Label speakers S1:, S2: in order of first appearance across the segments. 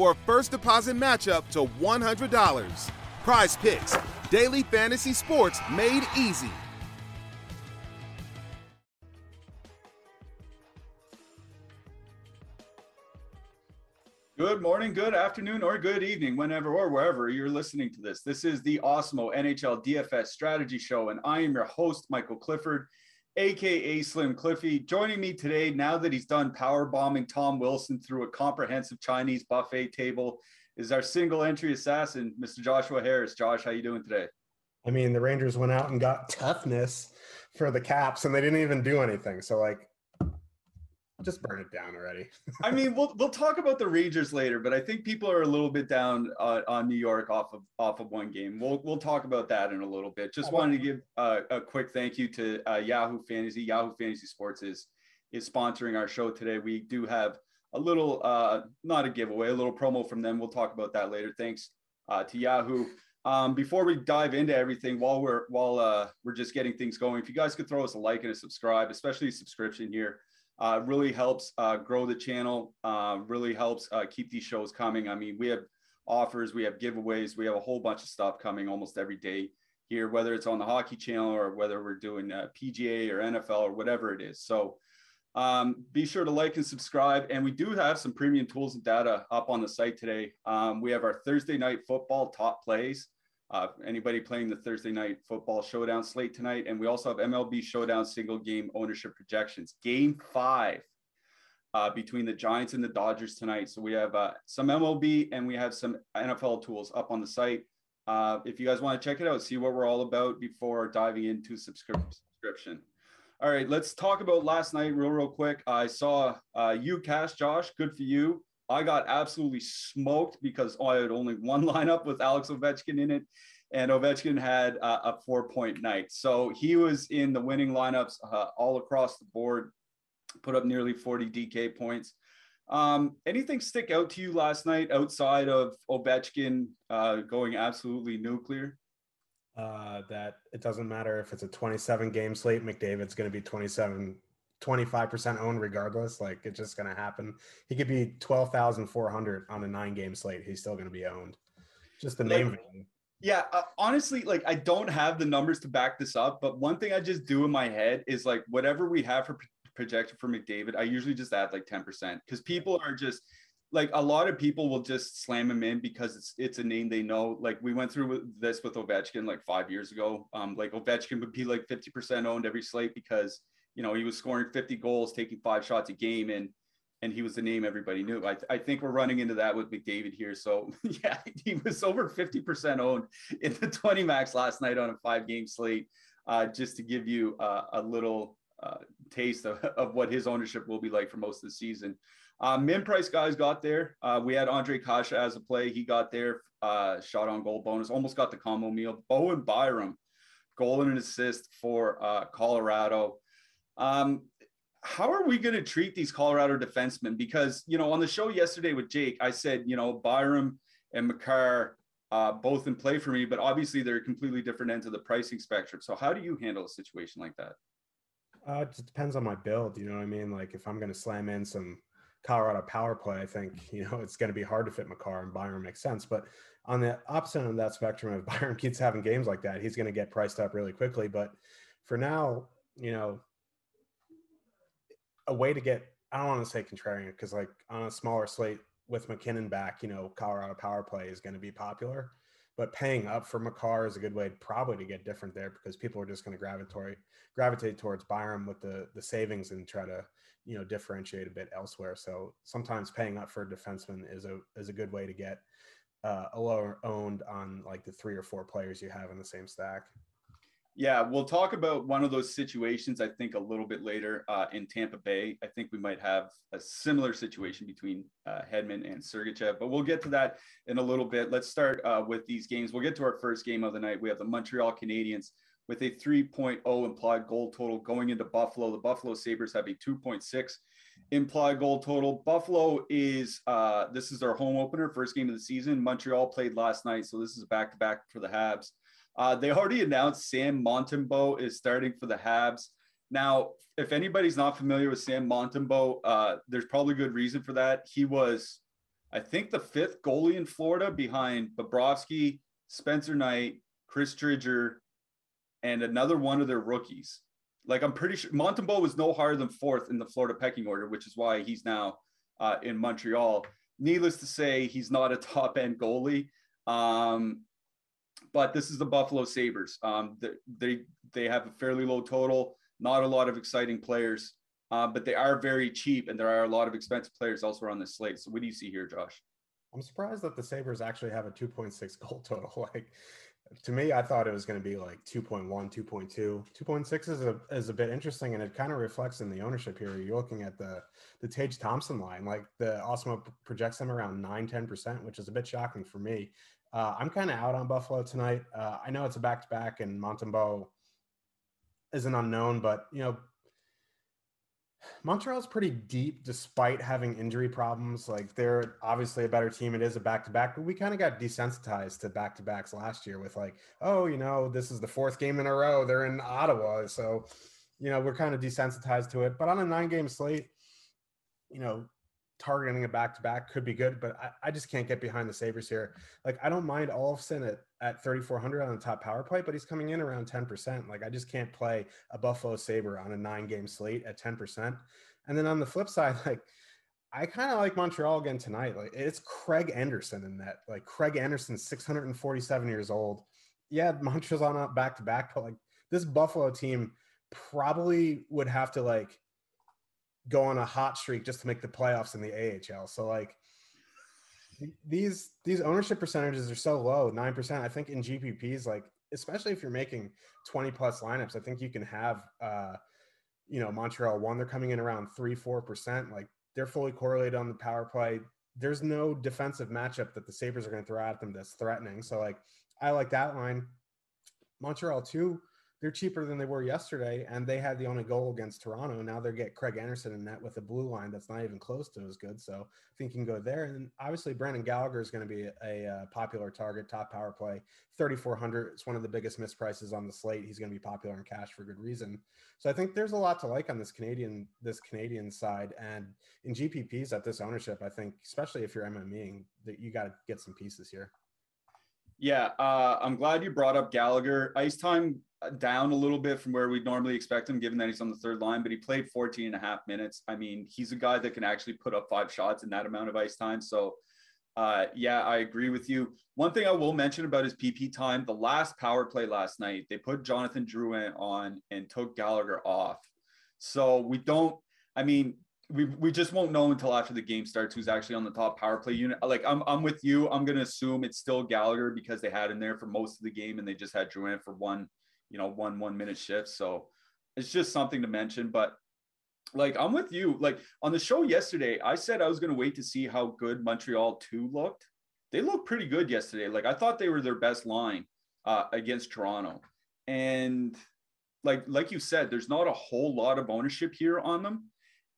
S1: for a first deposit matchup to $100. Prize Picks, daily fantasy sports made easy.
S2: Good morning, good afternoon, or good evening, whenever or wherever you're listening to this. This is the Awesemo NHL DFS Strategy Show, and I am your host, Michael Clifford, aka Slim Cliffy. Joining me today, now that he's done power bombing Tom Wilson through a comprehensive Chinese buffet table, is our single entry assassin, Mr. Joshua Harris. Josh, how you doing today?
S3: I mean, the Rangers went out and got toughness for the Caps, and they didn't even do anything. So, like, just burn it down already.
S2: I mean, we'll we'll talk about the Rangers later, but I think people are a little bit down uh, on New York off of off of one game. We'll we'll talk about that in a little bit. Just wanted to give uh, a quick thank you to uh, Yahoo Fantasy. Yahoo Fantasy Sports is is sponsoring our show today. We do have a little uh, not a giveaway, a little promo from them. We'll talk about that later. Thanks uh, to Yahoo. Um, before we dive into everything, while we're while uh, we're just getting things going, if you guys could throw us a like and a subscribe, especially a subscription here uh, really helps uh, grow the channel, uh, really helps uh, keep these shows coming. I mean, we have offers, we have giveaways, we have a whole bunch of stuff coming almost every day here, whether it's on the hockey channel or whether we're doing uh, PGA or NFL or whatever it is. So um, be sure to like and subscribe. And we do have some premium tools and data up on the site today. Um, we have our Thursday night football top plays. Uh, anybody playing the Thursday night football showdown slate tonight. And we also have MLB showdown single game ownership projections. Game five uh, between the Giants and the Dodgers tonight. So we have uh, some MLB and we have some NFL tools up on the site. Uh, if you guys want to check it out, see what we're all about before diving into subscription. All right, let's talk about last night real, real quick. I saw uh, you cast, Josh. Good for you. I got absolutely smoked because I had only one lineup with Alex Ovechkin in it, and Ovechkin had uh, a four point night. So he was in the winning lineups uh, all across the board, put up nearly 40 DK points. Um, anything stick out to you last night outside of Ovechkin uh, going absolutely nuclear?
S3: Uh, that it doesn't matter if it's a 27 game slate, McDavid's going to be 27 25% owned regardless. Like it's just going to happen. He could be 12,400 on a nine game slate. He's still going to be owned. Just the name. Like,
S2: yeah. Uh, honestly, like I don't have the numbers to back this up, but one thing I just do in my head is like whatever we have for projection for McDavid, I usually just add like 10% because people are just like a lot of people will just slam him in because it's it's a name they know. Like we went through this with Ovechkin like five years ago. Um, like Ovechkin would be like 50% owned every slate because you know, he was scoring 50 goals, taking five shots a game, and and he was the name everybody knew. I, I think we're running into that with McDavid here. So yeah, he was over 50% owned in the 20 max last night on a five game slate. Uh, just to give you uh, a little uh, taste of, of what his ownership will be like for most of the season. Uh, min price guys got there. Uh, we had Ondrej Kase as a play. He got there, uh, shot on goal bonus, almost got the combo meal. Bowen Byram, goal and an assist for uh, Colorado. Um, how are we going to treat these Colorado defensemen? Because, you know, on the show yesterday with Jake, I said, you know, Byram and Makar uh, both in play for me, but obviously they're completely different ends of the pricing spectrum. So how do you handle a situation like that?
S3: Uh, it depends on my build. You know what I mean? Like if I'm going to slam in some Colorado power play, I think, you know, it's going to be hard to fit Makar and Byram makes sense. But on the opposite end of that spectrum, if Byram keeps having games like that, he's going to get priced up really quickly. But for now, you know, a way to get I don't want to say contrarian because like on a smaller slate with MacKinnon back, you know, Colorado power play is going to be popular. But paying up for Makar is a good way probably to get different there because people are just going to gravitate gravitate towards Byram with the the savings and try to you know differentiate a bit elsewhere. So sometimes paying up for a defenseman is a is a good way to get uh, a lower owned on like the three or four players you have in the same stack.
S2: Yeah, we'll talk about one of those situations, I think, a little bit later uh, in Tampa Bay. I think we might have a similar situation between uh, Hedman and Sergachev, but we'll get to that in a little bit. Let's start uh, with these games. We'll get to our first game of the night. We have the Montreal Canadiens with a 3.0 implied goal total going into Buffalo. The Buffalo Sabres have a 2.6 implied goal total. Buffalo is, uh, this is their home opener, first game of the season. Montreal played last night, so this is a back to back for the Habs. Uh, they already announced Sam Montembeault is starting for the Habs. Now, if anybody's not familiar with Sam Montembeault, uh, there's probably good reason for that. He was, I think, the fifth goalie in Florida behind Bobrovsky, Spencer Knight, Chris Driedger, and another one of their rookies. Like I'm pretty sure Montembeault was no higher than fourth in the Florida pecking order, which is why he's now uh, in Montreal. Needless to say, he's not a top end goalie. Um, but this is the Buffalo Sabres. Um, they they have a fairly low total, not a lot of exciting players, uh, but they are very cheap, and there are a lot of expensive players elsewhere on this slate. So what do you see here, Josh?
S3: I'm surprised that the Sabres actually have a 2.6 goal total. Like to me, I thought it was going to be like 2.1, 2.2. 2.6 is a is a bit interesting, and it kind of reflects in the ownership here. You're looking at the the Tage Thompson line, like the Awesemo projects them around 9, 10%, which is a bit shocking for me. Uh, I'm kind of out on Buffalo tonight. Uh, I know it's a back to back, and Montembeault is an unknown, but you know, Montreal's pretty deep despite having injury problems. Like they're obviously a better team. It is a back to back, but we kind of got desensitized to back to backs last year with like, oh, you know, this is the fourth game in a row. They're in Ottawa, so you know we're kind of desensitized to it. But on a nine game slate, you know, targeting a back to back could be good, but I, I, just can't get behind the Sabres here. Like, I don't mind Olofsson at, at 3,400 on the top power play, but he's coming in around 10%. Like, I just can't play a Buffalo Sabre on a nine game slate at 10%. And then on the flip side, like, I kind of like Montreal again tonight. Like, it's Craig Anderson in that. Like, Craig Anderson, 647 years old. Yeah, Montreal's on a back to back, but like, this Buffalo team probably would have to like go on a hot streak just to make the playoffs in the AHL. So like these these ownership percentages are so low, 9%. I think in GPPs like especially if you're making 20 plus lineups, I think you can have uh you know, Montreal one they're coming in around 3 4%, like they're fully correlated on the power play. There's no defensive matchup that the Sabres are going to throw at them that's threatening. So like I like that line. Montreal 2 they're cheaper than they were yesterday, and they had the only goal against Toronto. Now they're get Craig Anderson in net with a blue line that's not even close to as good. So I think you can go there. And obviously, Brendan Gallagher is going to be a, a, uh, popular target, top power play, 3,400. It's one of the biggest misprices on the slate. He's going to be popular in cash for good reason. So I think there's a lot to like on this Canadian this Canadian side, and in GPPs at this ownership, I think especially if you're MMEing, that you got to get some pieces here.
S2: Yeah, uh, I'm glad you brought up Gallagher. Ice time down a little bit from where we'd normally expect him, given that he's on the third line, but he played 14 and a half minutes. I mean, he's a guy that can actually put up five shots in that amount of ice time. So, uh, yeah, I agree with you. One thing I will mention about his PP time the last power play last night, they put Jonathan Drouin on and took Gallagher off. So, we don't, I mean, we, we just won't know until after the game starts who's actually on the top power play unit. Like I'm I'm with you. I'm gonna assume it's still Gallagher because they had him there for most of the game and they just had Drouin for one you know, one one minute shift. So it's just something to mention. But like I'm with you. Like on the show yesterday, I said I was to wait to see how good Montreal 2 looked. They looked pretty good yesterday. Like I thought they were their best line uh, against Toronto. And like like you said, there's not a whole lot of ownership here on them.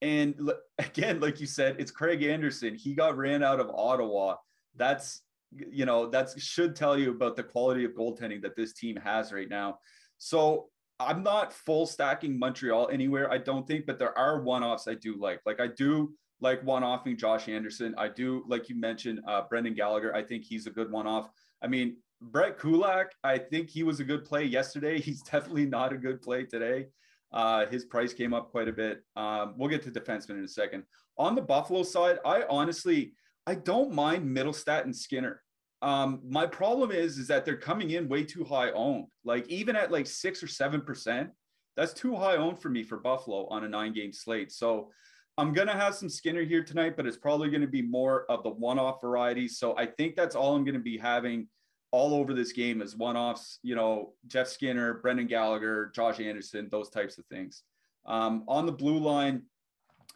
S2: And again, like you said, it's Craig Anderson. He got ran out of Ottawa. That's you know that should tell you about the quality of goaltending that this team has right now. So I'm not full stacking Montreal anywhere, I don't think, but there are one offs I do like. Like I do like one offing Josh Anderson. I do, like you mentioned, uh, Brendan Gallagher. I think he's a good one off. I mean, Brett Kulak, I think he was a good play yesterday. He's definitely not a good play today. Uh, his price came up quite a bit. Um, we'll get to defensemen in a second. On the Buffalo side, I honestly, I don't mind Mittelstadt and Skinner. Um, my problem is, is that they're coming in way too high owned. Like even at like six or seven percent, that's too high owned for me for Buffalo on a nine game slate. So I'm gonna have some Skinner here tonight, but it's probably gonna be more of the one off variety. So I think that's all I'm gonna be having all over this game is one offs. You know, Jeff Skinner, Brendan Gallagher, Josh Anderson, those types of things. Um, on the blue line,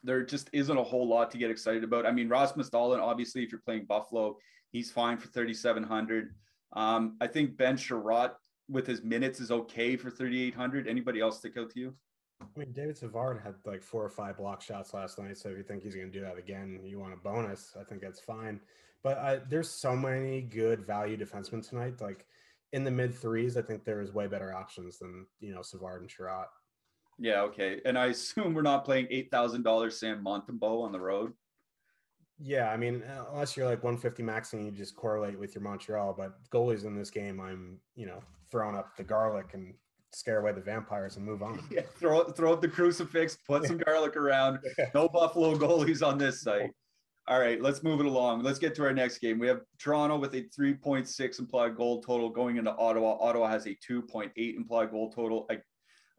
S2: there just isn't a whole lot to get excited about. I mean, Rasmus Dahlin, obviously, if you're playing Buffalo, he's fine for 3,700. Um, I think Ben Chiarot with his minutes is okay for 3,800. Anybody else stick out to you?
S3: I mean, David Savard had like four or five block shots last night. So if you think he's going to do that again, you want a bonus, I think that's fine. But uh, there's so many good value defensemen tonight. Like in the mid threes, I think there is way better options than, you know, Savard and Chiarot.
S2: Yeah, okay. And I assume we're not playing $8,000 Sam Montembeault on the road.
S3: Yeah, I mean, uh, unless you're like 150 max and you just correlate with your Montreal, but goalies in this game, I'm, you know, throwing up the garlic and scare away the vampires and move on.
S2: Yeah, throw throw up the crucifix, put some garlic around. No Buffalo goalies on this site. All right, let's move it along. Let's get to our next game. We have Toronto with a 3.6 implied goal total going into Ottawa. Ottawa has a 2.8 implied goal total.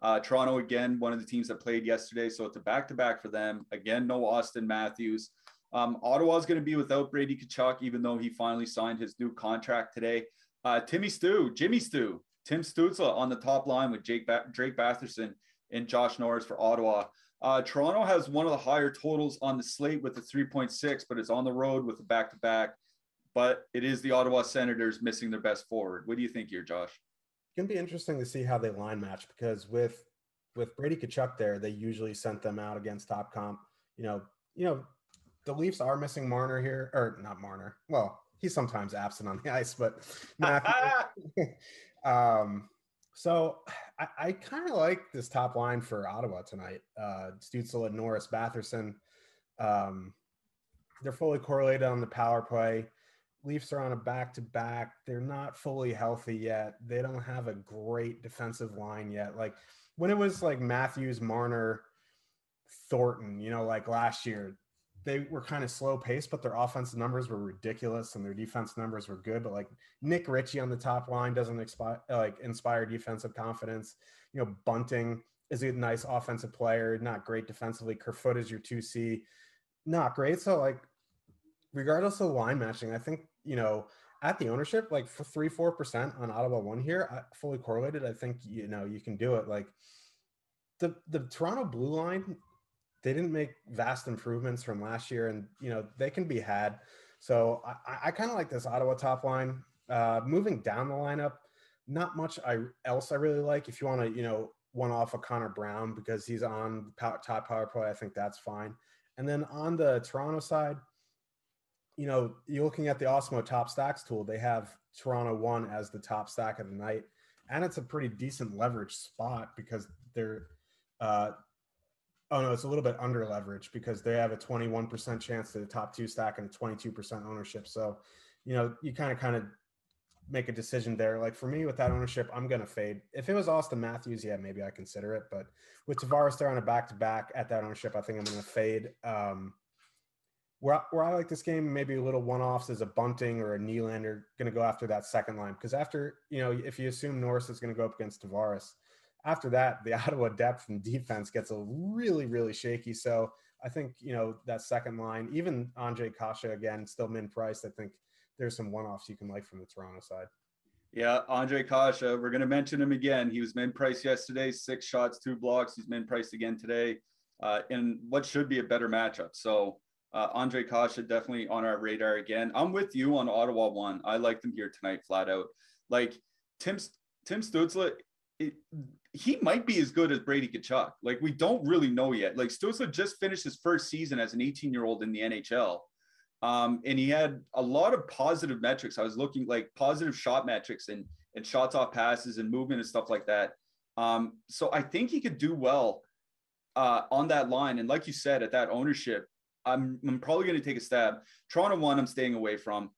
S2: Uh, Toronto, again, one of the teams that played yesterday. So it's a back to back for them. Again, no Auston Matthews. Um, Ottawa is going to be without Brady Tkachuk, even though he finally signed his new contract today. Uh, Timmy Stu, Jimmy Stu, Tim Stützle on the top line with Jake ba- Drake Batherson and Josh Norris for Ottawa. Uh, Toronto has one of the higher totals on the slate with the 3.6, but it's on the road with the back to back. But it is the Ottawa Senators missing their best forward. What do you think here, Josh?
S3: It's gonna be interesting to see how they line match because with with Brady Tkachuk there, they usually sent them out against top comp. You know, you know, the Leafs are missing Marner here, or not Marner. Well, he's sometimes absent on the ice, but um, so I, I kind of like this top line for Ottawa tonight. Uh, Stützle and Norris Batherson. Um, they're fully correlated on the power play. Leafs are on a back to back. They're not fully healthy yet. They don't have a great defensive line yet. Like when it was like Matthews, Marner, Thornton, you know, like last year, they were kind of slow paced, but their offensive numbers were ridiculous and their defense numbers were good. But like Nick Ritchie on the top line doesn't like inspire defensive confidence. You know, Bunting is a nice offensive player, not great defensively. Kerfoot is your two C, not great. So like, regardless of line matching, I think you know at the ownership, like for three four percent on Ottawa one here, fully correlated. I think you know you can do it. Like the the Toronto blue line they didn't make vast improvements from last year, and you know they can be had. So I, I kind of like this Ottawa top line. Uh, moving down the lineup, not much I else I really like. If you want to, you know, one off of Connor Brown because he's on top power play, I think that's fine. And then on the Toronto side, you know, you're looking at the Awesemo top stacks tool. They have Toronto one as the top stack of the night, and it's a pretty decent leverage spot because they're uh, Oh no, it's a little bit under leveraged because they have a 21% chance to the top two stack and a 22% ownership. So, you know, you kind of kind of make a decision there. Like for me with that ownership, I'm gonna fade. If it was Auston Matthews, yeah, maybe I consider it. But with Tavares there on a back to back at that ownership, I think I'm gonna fade. Um, where, where I like this game, maybe a little one offs as a Bunting or a Nylander going to go after that second line. Because after, you know, if you assume Norris is going to go up against Tavares, after that, the Ottawa depth and defense gets a really, really shaky. So I think, you know, that second line, even Ondrej Kase again, still min priced. I think there's some one offs you can like from the Toronto side.
S2: Yeah, Ondrej Kase, we're going to mention him again. He was min priced yesterday, six shots, two blocks. He's min priced again today uh, in what should be a better matchup. So uh, Ondrej Kase definitely on our radar again. I'm with you on Ottawa one. I like them here tonight, flat out. Like Tim Tim Stützle, it, he might be as good as Brady Tkachuk. Like we don't really know yet. Like Stützle just finished his first season as an 18 year old in the NHL. Um, and he had a lot of positive metrics. I was looking like positive shot metrics and, and shots off passes and movement and stuff like that. Um, so I think he could do well uh, on that line. And like you said, at that ownership, I'm I'm probably going to take a stab. Toronto one, I'm staying away from.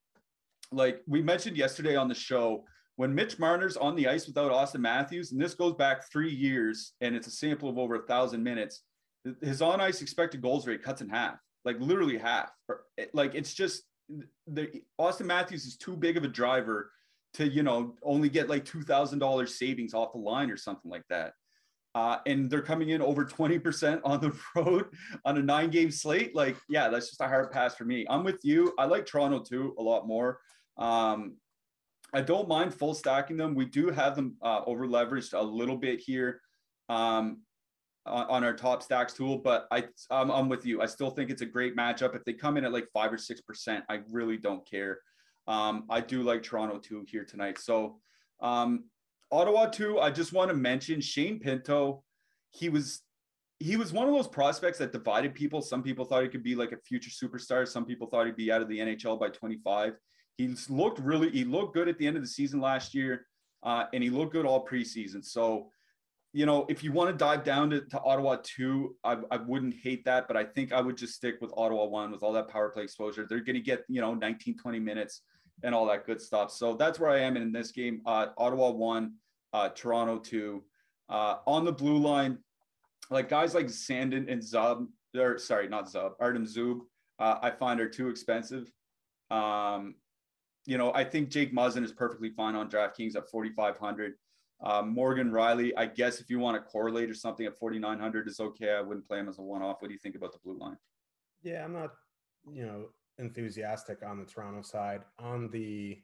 S2: Like we mentioned yesterday on the show, when Mitch Marner's on the ice without Auston Matthews, and this goes back three years, and it's a sample of over a thousand minutes, his on ice expected goals rate cuts in half, like literally half. Like it's just the Auston Matthews is two big of a driver to you know only get like two thousand dollars savings off the line or something like that. Uh, and they're coming in over 20% on the road on a nine game slate. Like, yeah, that's just a hard pass for me. I'm with you. I like Toronto too a lot more. Um, I don't mind full stacking them. We do have them uh, over leveraged a little bit here um, on, our top stacks tool, but I I'm, I'm, with you. I still think it's a great matchup. If they come in at like five or six percent, I really don't care. Um, I do like Toronto two here tonight. So um, Ottawa two. I just want to mention Shane Pinto. He was he was one of those prospects that divided people. Some people thought he could be like a future superstar. Some people thought he'd be out of the NHL by 25. He's looked really, he looked good at the end of the season last year, uh, and he looked good all preseason. So, you know, if you want to dive down to, to Ottawa two, I, I wouldn't hate that, but I think I would just stick with Ottawa one with all that power play exposure. They're going to get, you know, 19, 20 minutes and all that good stuff. So that's where I am in this game. Uh, Ottawa one, uh, Toronto two. Uh, on the blue line, like guys like Sandin and Zub, or sorry, not Zub, Artem Zub, uh, I find are too expensive. Um, you know, I think Jake Muzzin is perfectly fine on DraftKings at 4,500. Um, Morgan Rielly, I guess if you want to correlate or something at 4,900 is okay. I wouldn't play him as a one off. What do you think about the blue line?
S3: Yeah, I'm not, you know, enthusiastic on the Toronto side. On the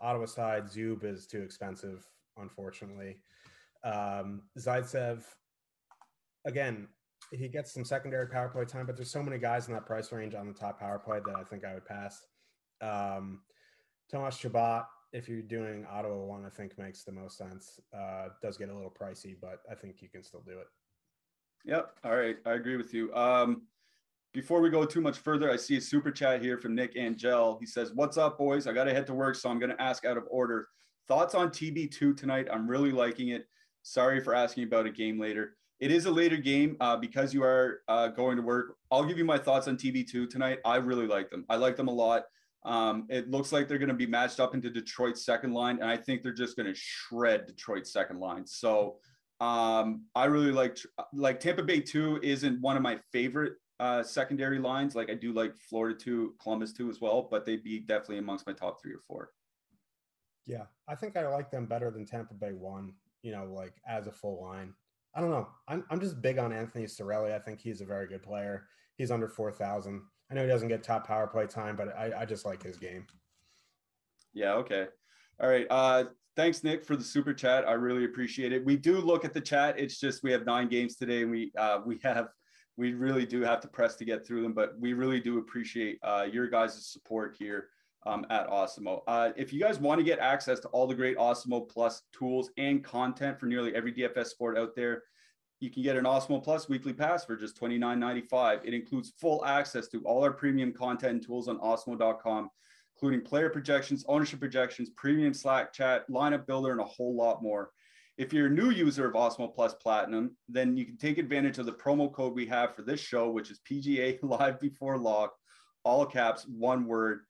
S3: Ottawa side, Zub is too expensive, unfortunately. Um, Zaitsev, again, he gets some secondary power play time, but there's so many guys in that price range on the top power play that I think I would pass. Um, Thomas Chabot, if you're doing Ottawa one, I think makes the most sense. Uh, does get a little pricey, but I think you can still do it.
S2: Yep. All right. I agree with you. Um, before we go too much further, I see a super chat here from Nick Angel. He says, What's up, boys? I got to head to work, so I'm going to ask out of order. Thoughts on TB2 tonight? I'm really liking it. Sorry for asking about a game later. It is a later game uh, because you are uh, going to work. I'll give you my thoughts on TB2 tonight. I really like them. I like them a lot. Um, it looks like they're going to be matched up into Detroit's second line, and I think they're just going to shred Detroit's second line. So um, I really like like Tampa Bay two isn't one of my favorite uh, secondary lines. Like I do like Florida two, Columbus two as well, but they'd be definitely amongst my top three or four.
S3: Yeah, I think I like them better than Tampa Bay one. You know, like as a full line. I don't know. I'm I'm just big on Anthony Cirelli. I think he's a very good player. He's under four thousand. I know he doesn't get top power play time, but I, I just like his game.
S2: Yeah. Okay. All right. Uh, thanks, Nick, for the super chat. I really appreciate it. We do look at the chat. It's just we have nine games today, and we uh, we have we really do have to press to get through them. But we really do appreciate uh, your guys' support here um, at Awesemo. Uh, if you guys want to get access to all the great Awesemo Plus tools and content for nearly every DFS sport out there, you can get an Awesemo Plus weekly pass for just $29.95. It includes full access to all our premium content and tools on awesemo.com, including player projections, ownership projections, premium Slack chat, lineup builder, and a whole lot more. If you're a new user of Awesemo Plus Platinum, then you can take advantage of the promo code we have for this show, which is PGA Live Before Lock, all caps, one word.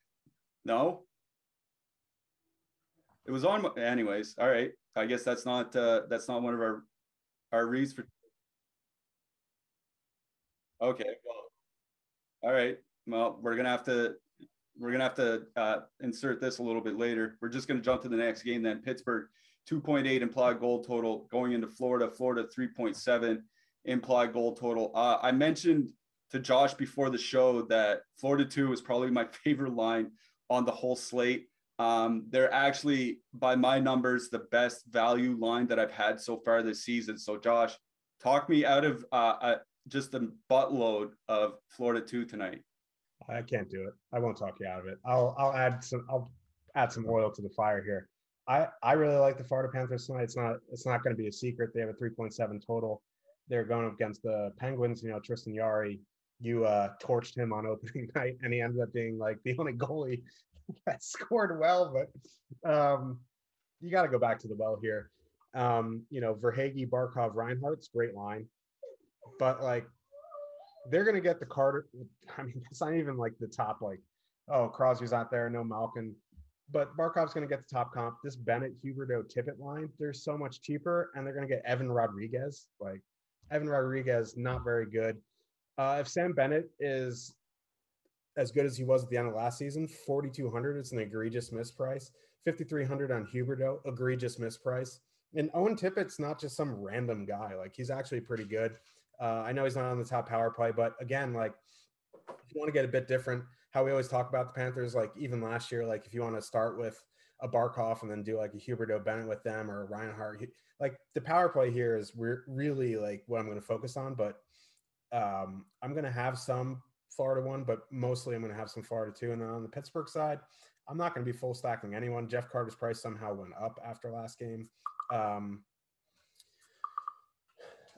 S2: No? It was on, anyways. All right. I guess that's not uh, that's not one of our our reads for Okay. Well, all right. Well, we're gonna have to we're gonna have to uh, insert this a little bit later. We're just gonna jump to the next game then. Pittsburgh 2.8 implied goal total going into Florida. Florida 3.7 implied goal total. Uh, I mentioned to Josh before the show that Florida 2 is probably my favorite line on the whole slate. Um, they're actually, by my numbers, the best value line that I've had so far this season. So, Josh, talk me out of uh, just a buttload of Florida two tonight.
S3: I can't do it. I won't talk you out of it. I'll I'll add some I'll add some oil to the fire here. I I really like the Florida Panthers tonight. It's not it's not going to be a secret. They have a 3.7 total. They're going up against the Penguins. You know, Tristan Jarry. You uh, torched him on opening night, and he ended up being like the only goalie that scored well. But um, you got to go back to the well here. Um, you know, Verhaeghe, Barkov, Reinhart's great line but like they're to get the Carter. I mean, it's not even like the top, like, oh, Crosby's out there, no Malkin. But Barkov's to get the top comp. This Bennett, Huberdeau, Tippett line, they're so much cheaper, and they're to get Evan Rodrigues. Like, Evan Rodrigues, not very good. Uh, if Sam Bennett is as good as he was at the end of last season, 4,200 is an egregious misprice. 5,300 on Huberdeau, egregious misprice. And Owen Tippett's not just some random guy. Like, he's actually pretty good. Uh, I know he's not on the top power play, but again, like if you want to get a bit different, how we always talk about the Panthers, like even last year, like if you want to start with a Barkov and then do like a Huberdeau Bennett with them or Reinhart, like the power play here is re- really like what I'm going to focus on. But um, I'm going to have some Florida one, but mostly I'm going to have some Florida two. And then on the Pittsburgh side, I'm not going to be full stacking anyone. Jeff Carter's price somehow went up after last game. Um,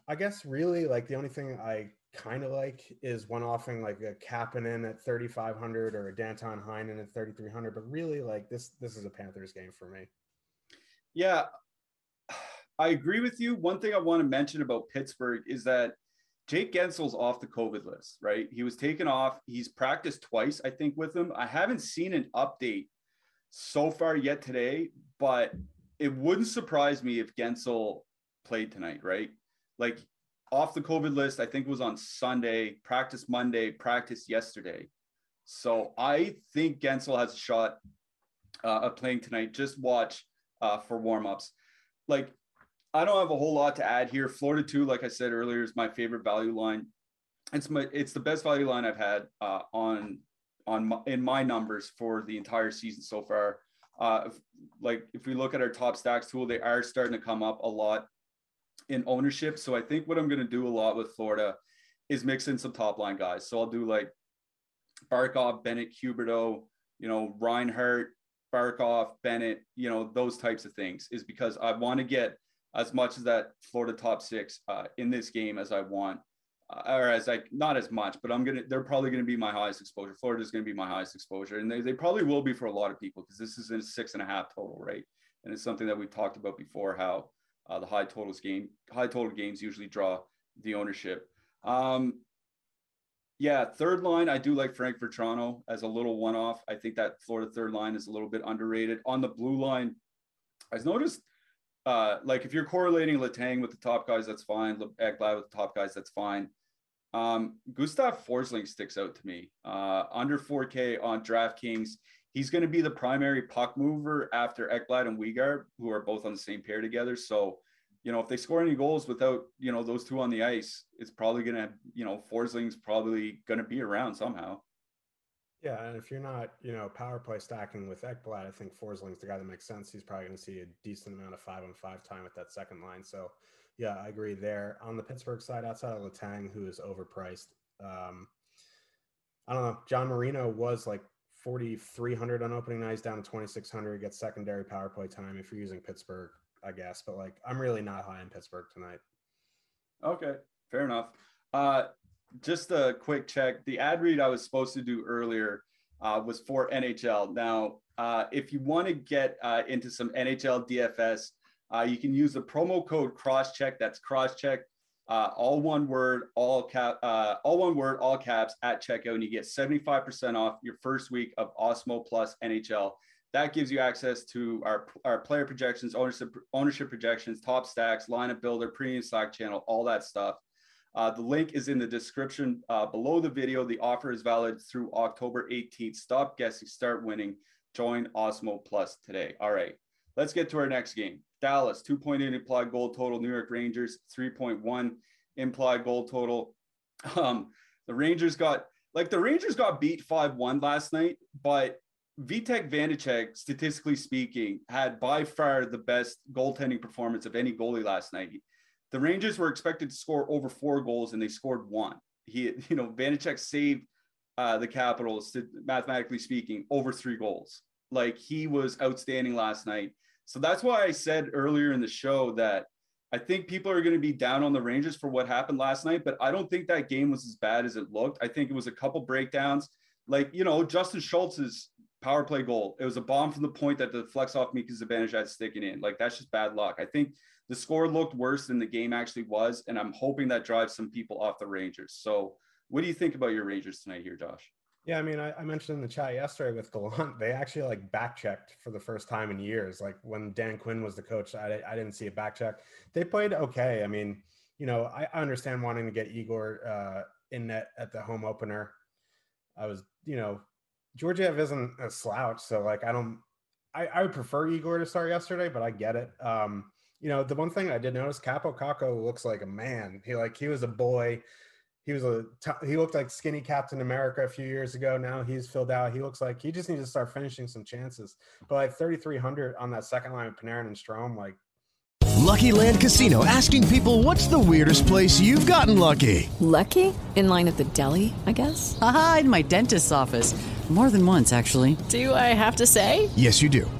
S3: I guess really like the only thing I kind of like is one offing like a Kapanen at 3,500 or a Danton Heinen at 3,300. But really, like this, this is a Panthers game for me.
S2: Yeah, I agree with you. One thing I want to mention about Pittsburgh is that Jake Guentzel's off the COVID list, right? He was taken off. He's practiced twice, I think, with him. I haven't seen an update so far yet today, but it wouldn't surprise me if Guentzel played tonight, right? Like off the COVID list, I think it was on Sunday, practice Monday, practice yesterday. So I think Guentzel has a shot uh, of playing tonight. Just watch uh, for warmups. Like, I don't have a whole lot to add here. Florida two, like I said earlier, is my favorite value line. It's my it's the best value line I've had uh, on on my, in my numbers for the entire season so far. Uh, if, like if we look at our top stacks tool, they are starting to come up a lot in ownership. So I think what I'm going to do a lot with Florida is mix in some top line guys. So I'll do like Barkov, Bennett, Huberdeau, you know, Reinhart, Barkov, Bennett, you know, those types of things is because I want to get as much as that Florida top six uh, in this game as I want. Uh, or as like not as much, but I'm gonna. They're probably gonna be my highest exposure. Florida is gonna be my highest exposure, and they, they probably will be for a lot of people because this is a six and a half total, right? And it's something that we've talked about before. How uh, the high totals game, high total games usually draw the ownership. Um, yeah, third line, I do like Frank Vatrano as a little one off. I think that Florida third line is a little bit underrated. On the blue line, I've noticed uh, like if you're correlating Letang with the top guys, that's fine. Ekblad with the top guys, that's fine. Um, Gustav Forsling sticks out to me. Uh, under 4K on DraftKings, he's going to be the primary puck mover after Ekblad and Weegar, who are both on the same pair together. So, you know, if they score any goals without, you know, those two on the ice, it's probably going to, you know, Forsling's probably going to be around somehow.
S3: Yeah, and if you're not, you know, power play stacking with Ekblad, I think Forsling's the guy that makes sense. He's probably going to see a decent amount of five on five time at that second line. So, yeah, I agree there. On the Pittsburgh side, outside of Letang, who is overpriced, um, I don't know. John Marino was like 4,300 on opening night, down to 2,600. Gets secondary power play time if you're using Pittsburgh, I guess. But like, I'm really not high in Pittsburgh tonight.
S2: Okay, fair enough. Uh, just a quick check. The ad read I was supposed to do earlier uh, was for NHL. Now, uh, if you want to get uh, into some NHL DFS, uh, you can use the promo code crosscheck. That's crosscheck uh, all one word, all cap, uh, all one word, all caps at checkout, and you get 75% off your first week of Awesemo Plus NHL. That gives you access to our, our player projections, ownership, ownership projections, top stacks, lineup builder, premium Slack channel, all that stuff. Uh, the link is in the description uh, below the video. The offer is valid through October 18th. Stop guessing, start winning. Join Awesemo Plus today. All right, let's get to our next game. Dallas, 2.8 implied goal total. New York Rangers, 3.1 implied goal total. Um, the Rangers got like the Rangers got beat 5-1 last night, but Vitek Vanecek, statistically speaking, had by far the best goaltending performance of any goalie last night. The Rangers were expected to score over four goals and they scored one. He, you know, Vanecek saved uh, the Capitals, mathematically speaking, over three goals. Like he was outstanding last night. So that's why I said earlier in the show that I think people are going to be down on the Rangers for what happened last night, but I don't think that game was as bad as it looked. I think it was a couple breakdowns. Like, you know, Justin Schultz's power play goal, it was a bomb from the point that the flex off Mika Zibanejad sticking in. Like, that's just bad luck. I think the score looked worse than the game actually was, and I'm hoping that drives some people off the Rangers. So What do you think about your Rangers tonight here, Josh?
S3: Yeah, I mean, I, I, mentioned in the chat yesterday with Gallant, they actually like back checked for the first time in years. Like when Dan Quinn was the coach, I, I didn't see a back check. They played okay. I mean, you know, I, I understand wanting to get Igor uh, in net at the home opener. I was, you know, Georgiev isn't a slouch, so like I don't, I, I would prefer Igor to start yesterday, but I get it. Um, you know, the one thing I did notice, Kaapo Kakko looks like a man. He like he was a boy he was a t- he looked like skinny Captain America a few years ago. Now he's filled out. He looks like he just needs to start finishing some chances. But like 3,300 on that second line of Panarin and Strome, like.
S4: Lucky Land Casino asking people what's the weirdest place you've gotten lucky?
S5: Lucky? In line at the deli, I guess?
S6: Aha, in my dentist's office. More than once, actually.
S5: Do I have to say?
S4: Yes, you do.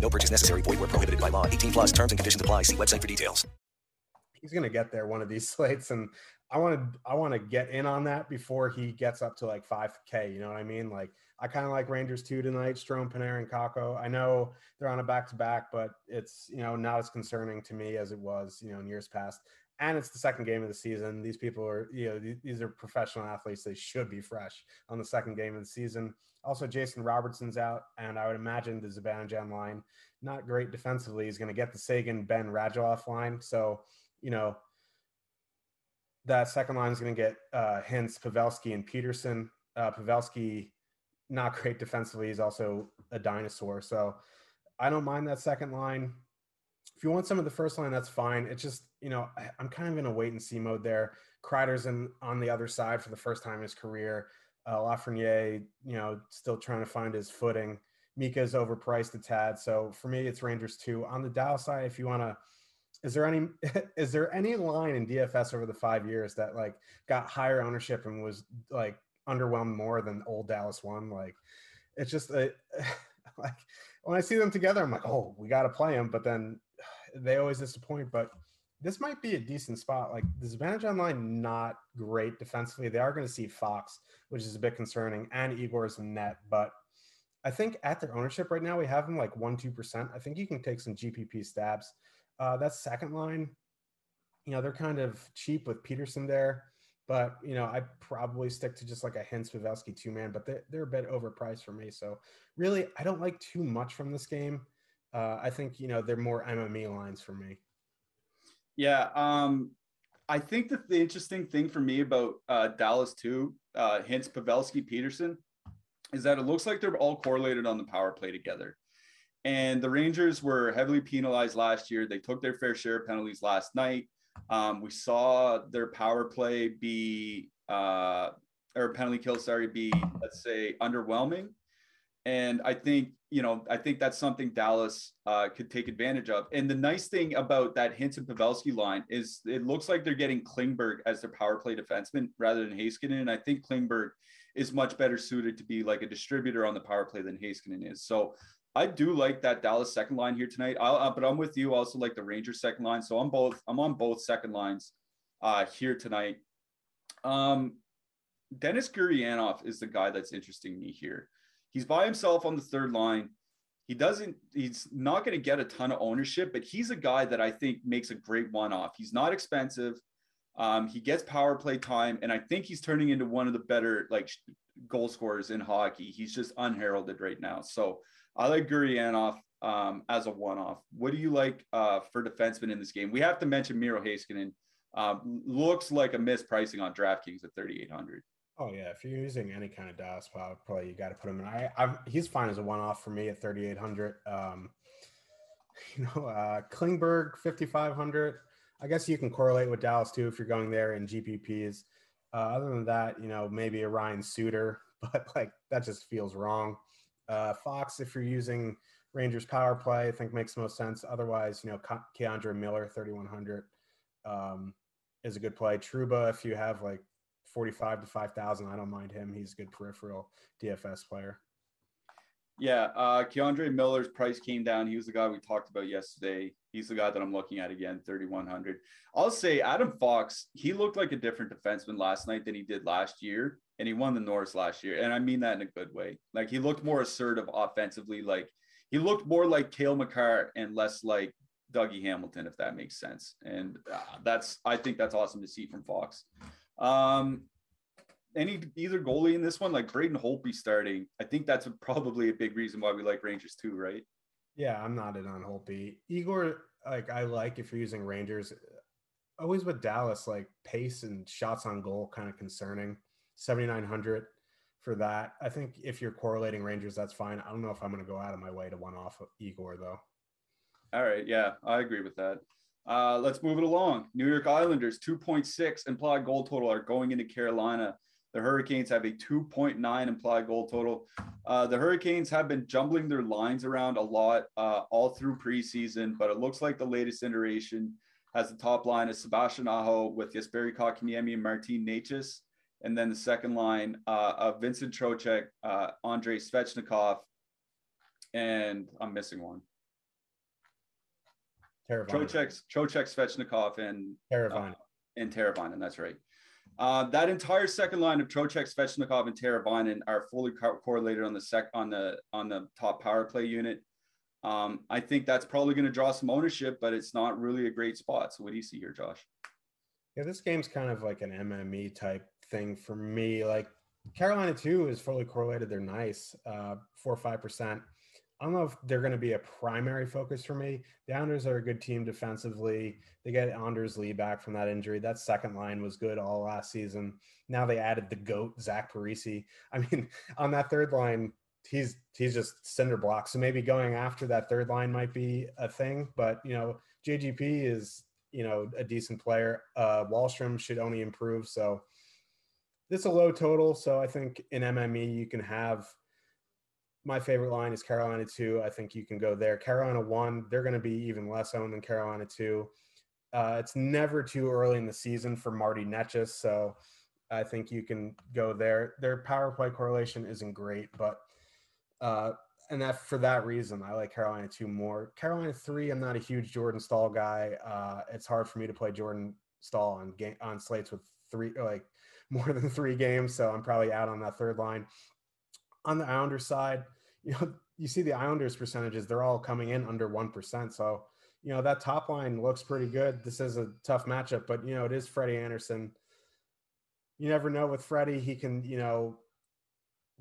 S7: No purchase necessary. Void where prohibited by law. 18 plus terms and conditions apply. See website for details.
S3: He's going to get there one of these slates. And I want to, I want to get in on that before he gets up to like 5K. You know what I mean? Like, I kind of like Rangers two tonight, Strome, Panarin, Kakko. I know they're on a back to back, but it's, you know, not as concerning to me as it was, you know, in years past. And it's the second game of the season. These people are, you know, these are professional athletes. They should be fresh on the second game of the season. Also, Jason Robertson's out, and I would imagine the Zibanejad line, not great defensively, is going to get the Seguin Benn Radulov line. So, you know, that second line is going to get uh, Hintz, Pavelski, and Peterson. Uh, Pavelski not great defensively. He's also a dinosaur. So I don't mind that second line. If you want some of the first line, that's fine. It's just, you know, I, am kind of in a wait and see mode there. Kreider's in on the other side for the first time in his career. Uh, Lafreniere, you know, still trying to find his footing. Mika's overpriced a tad. So for me, it's Rangers two. On the Dallas side, if you want to, is there any is there any line in DFS over the five years that like got higher ownership and was like underwhelmed more than old Dallas one. Like it's just a, like when I see them together, I'm like, oh, we got to play them. But then they always disappoint. But this might be a decent spot. Like the Zibanejad line, not great defensively. They are going to see Fox, which is a bit concerning, and Igor's net. But I think at their ownership right now, we have them like one, two percent. I think you can take some GPP stabs. Uh, that second line, you know, they're kind of cheap with Peterson there. But you know, I probably stick to just like a Hintz Pavelski two man, but they're, they're a bit overpriced for me. So really, I don't like too much from this game. Uh, I think you know they're more MME lines for me.
S2: Yeah, um, I think that the interesting thing for me about uh, Dallas two, uh, Hintz Pavelski Peterson, is that it looks like they're all correlated on the power play together. And the Rangers were heavily penalized last year. They took their fair share of penalties last night. Um, we saw their power play be, uh, or penalty kill, sorry, be, let's say, underwhelming. And I think, you know, I think that's something Dallas uh, could take advantage of. And the nice thing about that Hintz and Pavelski line is it looks like they're getting Klingberg as their power play defenseman rather than Heiskanen. And I think Klingberg is much better suited to be like a distributor on the power play than Heiskanen is. So I do like that Dallas second line here tonight. Uh, but I'm with you also like the Rangers second line. So I'm both. I'm on both second lines uh, here tonight. Um, Denis Gurianov is the guy that's interesting me here. He's by himself on the third line. He doesn't. He's not going to get a ton of ownership, but he's a guy that I think makes a great one-off. He's not expensive. Um, he gets power play time, and I think he's turning into one of the better like goal scorers in hockey. He's just unheralded right now. So I like Gurianov um, as a one-off. What do you like uh, for defensemen in this game? We have to mention Miro Heiskanen. Um, looks like a mispricing on DraftKings at 3,800.
S3: Oh yeah, if you're using any kind of Dallas power play, you got to put him in. I, I've, he's fine as a one-off for me at 3,800. Um, you know, uh, Klingberg 5,500. I guess you can correlate with Dallas two if you're going there in GPPs. Uh, other than that, you know, maybe a Ryan Suter, but like that just feels wrong. Uh, Fox, if you're using Rangers power play, I think makes most sense. Otherwise, you know, Ke- K'Andre Miller, 3,100 um, is a good play. Truba, if you have like 45 to 5,000, I don't mind him. He's a good peripheral DFS player.
S2: Yeah, uh, K'Andre Miller's price came down. He was the guy we talked about yesterday. He's the guy that I'm looking at again, 3,100. I'll say Adam Fox, he looked like a different defenseman last night than he did last year. And he won the Norris last year. And I mean that in a good way. Like he looked more assertive offensively. Like he looked more like Cale Makar and less like Dougie Hamilton, if that makes sense. And uh, that's, I think that's awesome to see from Fox. Um, any either goalie in this one, like Braden Holtby starting, I think that's a, probably a big reason why we like Rangers too, right?
S3: Yeah, I'm not in on Holtby. Igor, like I like if you're using Rangers. Always with Dallas, like pace and shots on goal, kind of concerning. 7,900 for that. I think if you're correlating Rangers, that's fine. I don't know if I'm going to go out of my way to one off of Igor though.
S2: All right, yeah, I agree with that. Uh, let's move it along. New York Islanders 2.6 implied goal total are going into Carolina. The Hurricanes have a 2.9 implied goal total. Uh, the Hurricanes have been jumbling their lines around a lot uh, all through preseason, but it looks like the latest iteration has the top line of Sebastian Aho with Jesperi Kotkaniemi and Martin Necas. And then the second line uh, of Vincent Trocheck, uh, Andrei Svechnikov, and I'm missing one. Trocheck, Trocheck, Svechnikov, and
S3: Teravainen.
S2: Uh, and Teravainen, that's right. Uh, that entire second line of Trocheck, Svechnikov, and Teravainen are fully co- correlated on the sec on the on the top power play unit. Um, I think that's probably going to draw some ownership, but it's not really a great spot. So, what do you see here, Josh?
S3: Yeah, this game's kind of like an MME type thing for me. Like Carolina too is fully correlated. They're nice, uh, four or five percent. I don't know if they're going to be a primary focus for me. The Islanders are a good team defensively. They get Anders Lee back from that injury. That second line was good all last season. Now they added the goat Zach Parise. I mean, on that third line, he's he's just cinder block. So maybe going after that third line might be a thing. But you know, JGP is you know a decent player. Uh, Wahlstrom should only improve. So this is a low total. So I think in MME you can have my favorite line is Carolina two. I think you can go there. Carolina one, they're going to be even less owned than Carolina two. Uh, it's never too early in the season for Marty Necas, so I think you can go there. Their power play correlation isn't great, but uh, and that for that reason, I like Carolina two more. Carolina three, I'm not a huge Jordan Staal guy. Uh, it's hard for me to play Jordan Staal on game on slates with three like more than three games, so I'm probably out on that third line. On the Islanders side, you know, you see the Islanders percentages, they're all coming in under 1%. So, you know, that top line looks pretty good. This is a tough matchup, but, you know, it is Freddie Andersen. You never know with Freddie. He can, you know,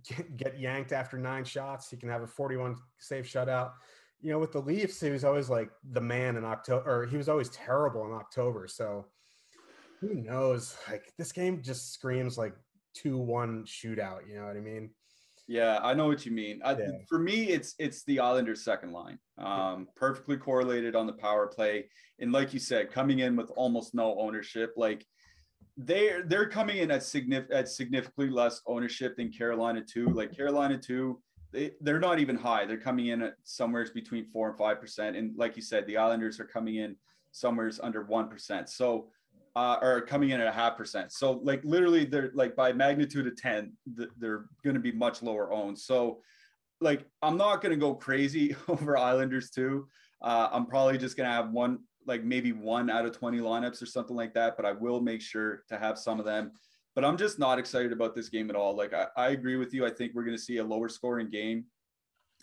S3: get, get yanked after nine shots. He can have a 41 save shutout. You know, with the Leafs, he was always like the man in October, or he was always terrible in October. So who knows? Like this game just screams like 2 1 shootout. You know what I mean?
S2: Yeah, I know what you mean. I, yeah. For me, it's it's the Islanders' second line, um, perfectly correlated on the power play, and like you said, coming in with almost no ownership. Like they're they're coming in at significant at significantly less ownership than Carolina two. Like Carolina two, they they're not even high. They're coming in at somewhere between four and five percent, and like you said, the Islanders are coming in somewhere under one percent. So uh, are coming in at a half percent. So like literally they're like by magnitude of 10, th- they're going to be much lower owned. So like, I'm not going to go crazy over Islanders too. Uh, I'm probably just going to have one, like maybe one out of 20 lineups or something like that, but I will make sure to have some of them. But I'm just not excited about this game at all. Like I, I agree with you. I think we're going to see a lower scoring game.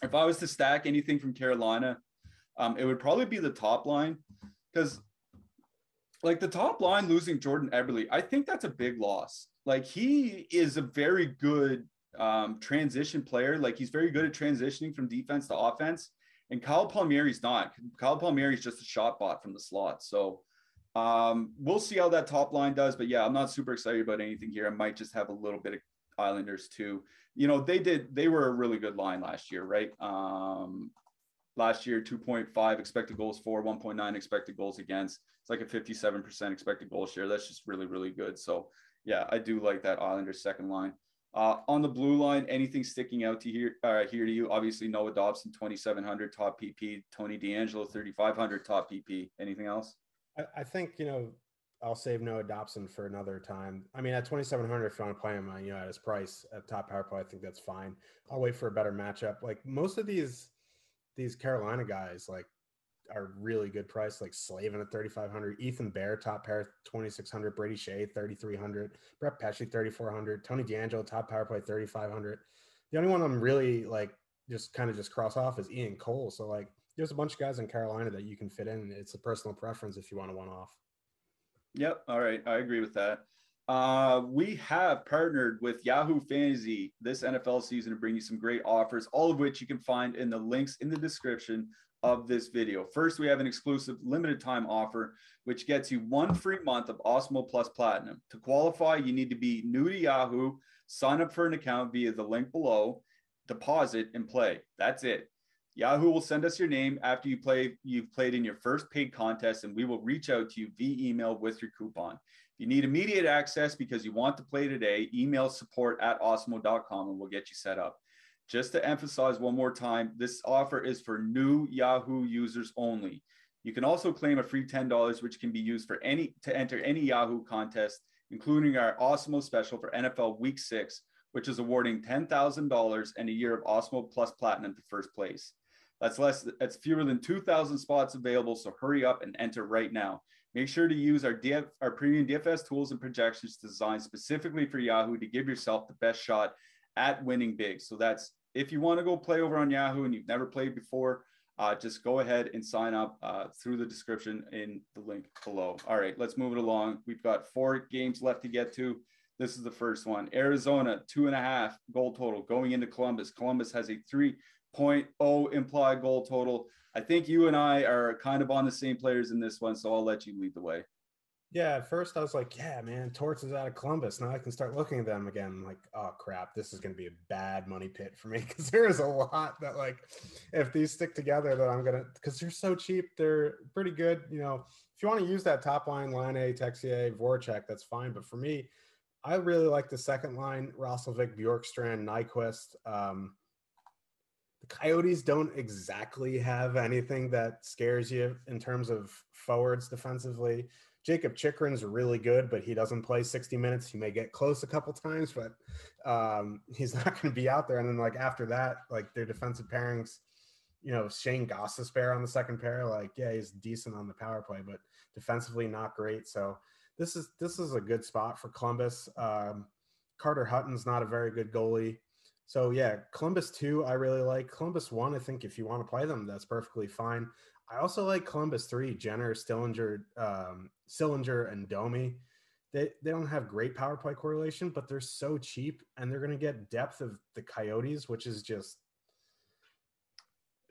S2: If I was to stack anything from Carolina, um, it would probably be the top line because like the top line losing Jordan Eberle, I think that's a big loss. Like he is a very good um, transition player. Like he's very good at transitioning from defense to offense. And Kyle Palmieri's not. Kyle Palmieri's just a shot bot from the slot. So um, we'll see how that top line does. But yeah, I'm not super excited about anything here. I might just have a little bit of Islanders too. You know, they did. They were a really good line last year, right? Um, last year 2.5 expected goals for 1.9 expected goals against it's like a 57% expected goal share that's just really really good so Yeah, I do like that Islanders second line. Uh, on the blue line, anything sticking out to here uh, here to you? Obviously, Noah Dobson, 2,700 top PP. Tony DeAngelo, 3,500 top PP. Anything else?
S3: I, I, think you know I'll save Noah Dobson for another time. I mean, at 2,700, if you want to play him, uh, you know, at his price at top power play, I think that's fine. I'll wait for a better matchup. Like most of these these Carolina guys, like are really good price, like Slavin at 3,500, Ethan Bear, top pair, 2,600, Brady Skjei, 3,300, Brett Pesce, 3,400, Tony DeAngelo, top power play, 3,500. The only one I'm really like just kind of just cross off is Ian Cole. So like there's a bunch of guys in Carolina that you can fit in. It's a personal preference if you want to one off.
S2: Yep. All right. I agree with that. Uh, we have partnered with Yahoo Fantasy this NFL season to bring you some great offers, all of which you can find in the links in the description of this video. First, we have an exclusive limited time offer, which gets you one free month of Awesemo Plus Platinum. To qualify, you need to be new to Yahoo, sign up for an account via the link below, deposit, and play. That's it. Yahoo will send us your name after you play you've played in your first paid contest, and we will reach out to you via email with your coupon. You need immediate access because you want to play today, email support at awesemo.com and we'll get you set up. Just to emphasize one more time, this offer is for new Yahoo users only. You can also claim a free $10, which can be used for any to enter any Yahoo contest, including our Awesemo special for NFL Week Six, which is awarding $10,000 and a year of Awesemo Plus Platinum to first place. That's less. That's fewer than 2,000 spots available. So hurry up and enter right now. Make sure to use our DF, our premium DFS tools and projections designed specifically for Yahoo to give yourself the best shot at winning big. So that's if you want to go play over on Yahoo and you've never played before, uh, just go ahead and sign up uh, through the description in the link below. All right, let's move it along. We've got four games left to get to. This is the first one. Arizona, two and a half goal total going into Columbus. Columbus has a 3.0 implied goal total. I think you and I are kind of on the same players in this one, so I'll let you lead the way.
S3: Yeah, at first I was like, yeah, man, Torts is out of Columbus. Now I can start looking at them again. I'm like, oh crap, this is going to be a bad money pit for me because there is a lot that, like, if these stick together, that I'm going to, because they're so cheap, they're pretty good. You know, if you want to use that top line, line A, Texier, Voracek, that's fine. But for me, I really like the second line, Roslovic, Bjorkstrand, Nyquist. Um, the Coyotes don't exactly have anything that scares you in terms of forwards defensively. Jacob Chychrun's really good, but he doesn't play 60 minutes. He may get close a couple times, but um, he's not going to be out there. And then like after that, like their defensive pairings, you know, Shane Goss's pair on the second pair, like yeah, he's decent on the power play, but defensively not great. So this is this is a good spot for Columbus. Um, Carter Hutton's not a very good goalie. So yeah, Columbus two, I really like. Columbus one, I think if you want to play them, that's perfectly fine. I also like Columbus three, Jenner, Stillinger, um, Sillinger, and Domi. They they don't have great power play correlation, but they're so cheap, and they're going to get depth of the Coyotes, which is just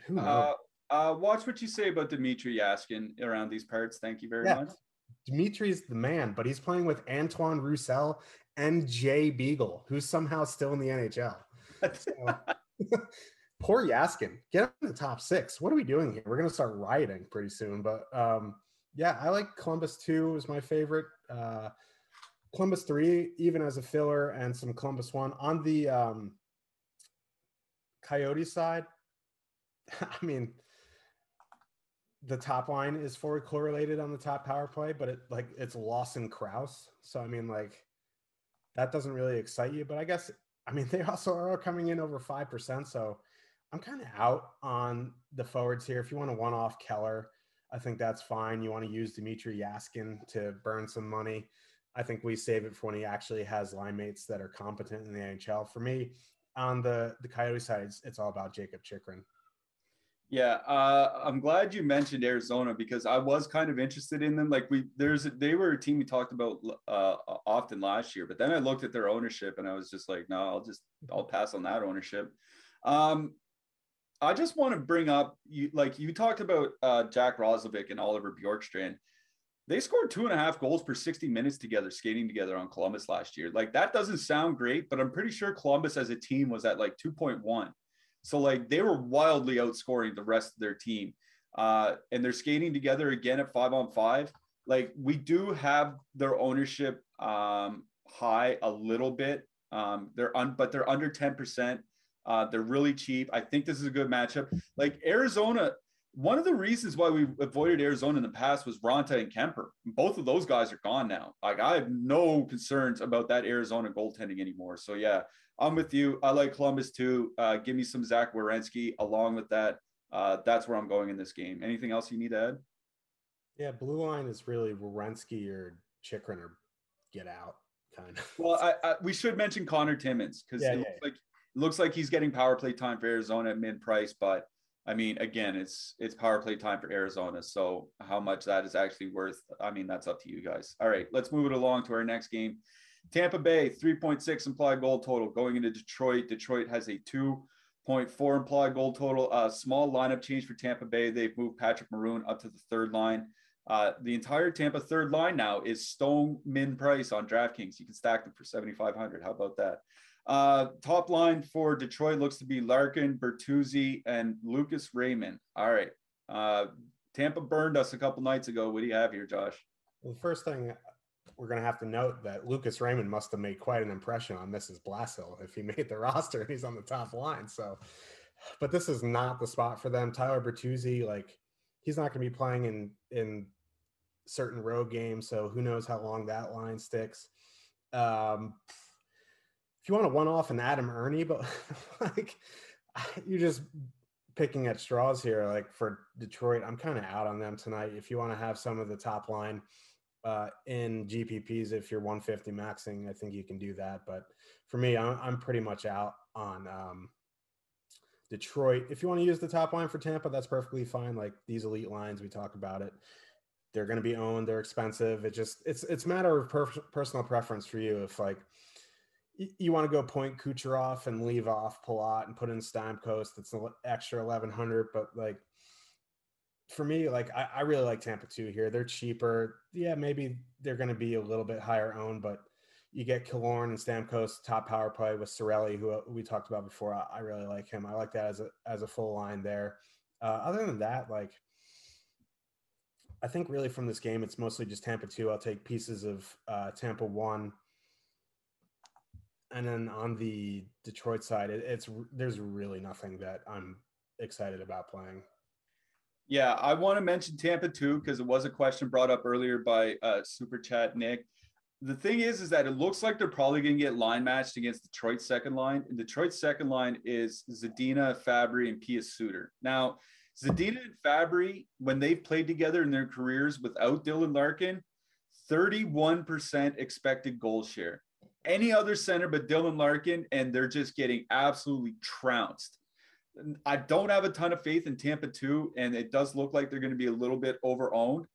S2: who knows. Uh, uh, watch what you say about Dmitrij Jaskin around these parts. Thank you very yeah. much.
S3: Dimitri's the man, but he's playing with Antoine Roussel and Jay Beagle, who's somehow still in the NHL. So, poor Jaskin. Get in the top six. What are we doing here? We're gonna start rioting pretty soon. But um, yeah, I like Columbus two is my favorite. Uh, Columbus three, even as a filler, and some Columbus one on the um, Coyote side. I mean, the top line is forward correlated on the top power play, but it like it's Lawson Crouse. So I mean, like that doesn't really excite you. But I guess I mean they also are coming in over five percent. So I'm kind of out on the forwards here. If you want to one off Keller, I think that's fine. You want to use Dmitrij Jaskin to burn some money. I think we save it for when he actually has line mates that are competent in the NHL. For me, on the the Coyote side, it's, it's all about Jacob Chychrun.
S2: Yeah, uh, I'm glad you mentioned Arizona because I was kind of interested in them. Like we, there's they were a team we talked about uh, often last year, but then I looked at their ownership and I was just like, no, I'll just I'll pass on that ownership. Um, I just want to bring up you like you talked about uh, Jack Roslovic and Oliver Bjorkstrand. They scored two and a half goals per 60 minutes together, skating together on Columbus last year. Like that doesn't sound great, but I'm pretty sure Columbus as a team was at like 2.1. So like they were wildly outscoring the rest of their team. Uh, and they're skating together again at five on five. Like we do have their ownership um, high a little bit. Um, they're on, but they're under 10%. Uh, they're really cheap. I think this is a good matchup. Like Arizona, one of the reasons why we avoided Arizona in the past was Raanta and Kuemper. Both of those guys are gone now. Like I have no concerns about that Arizona goaltending anymore. So yeah, I'm with you. I like Columbus too. Uh, give me some Zach Werenski along with that. Uh, that's where I'm going in this game. Anything else you need to add?
S3: Yeah, blue line is really Werenski or Chychrun or get out kind of.
S2: Well, I, I, we should mention Connor Timmins because yeah, it yeah, looks yeah. like it looks like he's getting power play time for Arizona at mid price, but I mean, again, it's it's power play time for Arizona. So how much that is actually worth, I mean, that's up to you guys. All right, let's move it along to our next game. Tampa Bay, 3.6 implied goal total. Going into Detroit, Detroit has a 2.4 implied goal total. A uh, small lineup change for Tampa Bay. They've moved Patrick Maroon up to the third line. Uh, the entire Tampa third line now is Stone Min Price on DraftKings. You can stack them for 7,500. How about that? Uh, top line for Detroit looks to be Larkin, Bertuzzi, and Lucas Raymond. All right. Uh, Tampa burned us a couple nights ago. What do you have here, Josh?
S3: Well, the first thing we're going to have to note that Lucas Raymond must have made quite an impression on Mrs. Blashill if he made the roster and he's on the top line. So, but this is not the spot for them. Tyler Bertuzzi, like, he's not going to be playing in in certain road games, so who knows how long that line sticks. Um, if you want to one off an Adam Erne, but like you're just picking at straws here. Like for Detroit, I'm kind of out on them tonight. If you want to have some of the top line uh, in GPPs, if you're 150 maxing, I think you can do that. But for me, I'm, I'm pretty much out on um, Detroit. If you want to use the top line for Tampa, that's perfectly fine. Like these elite lines, we talk about it. They're going to be owned. They're expensive. It just it's it's matter of per- personal preference for you. If like you want to go point Kucherov and leave off Palat and put in Stamkos. That's an extra eleven hundred, but like for me, like I, I, really like Tampa two here. They're cheaper. Yeah, maybe they're going to be a little bit higher owned, but you get Killorn and Stamkos top power play with Cirelli, who we talked about before. I, I, really like him. I like that as a as a full line there. Uh, other than that, like I think really from this game, it's mostly just Tampa two. I'll take pieces of uh, Tampa one and then on the Detroit side, it, it's there's really nothing that I'm excited about playing.
S2: Yeah, I want to mention Tampa too because it was a question brought up earlier by uh, Super Chat Nick. The thing is, is that it looks like they're probably going to get line matched against Detroit's second line. And Detroit's second line is Zadina, Fabbri, and Pius Suter. Now, Zadina and Fabbri, when they've played together in their careers without Dylan Larkin, 31% expected goal share any other center but Dylan Larkin, and they're just getting absolutely trounced. I don't have a ton of faith in Tampa too, and it does look like they're going to be a little bit over owned.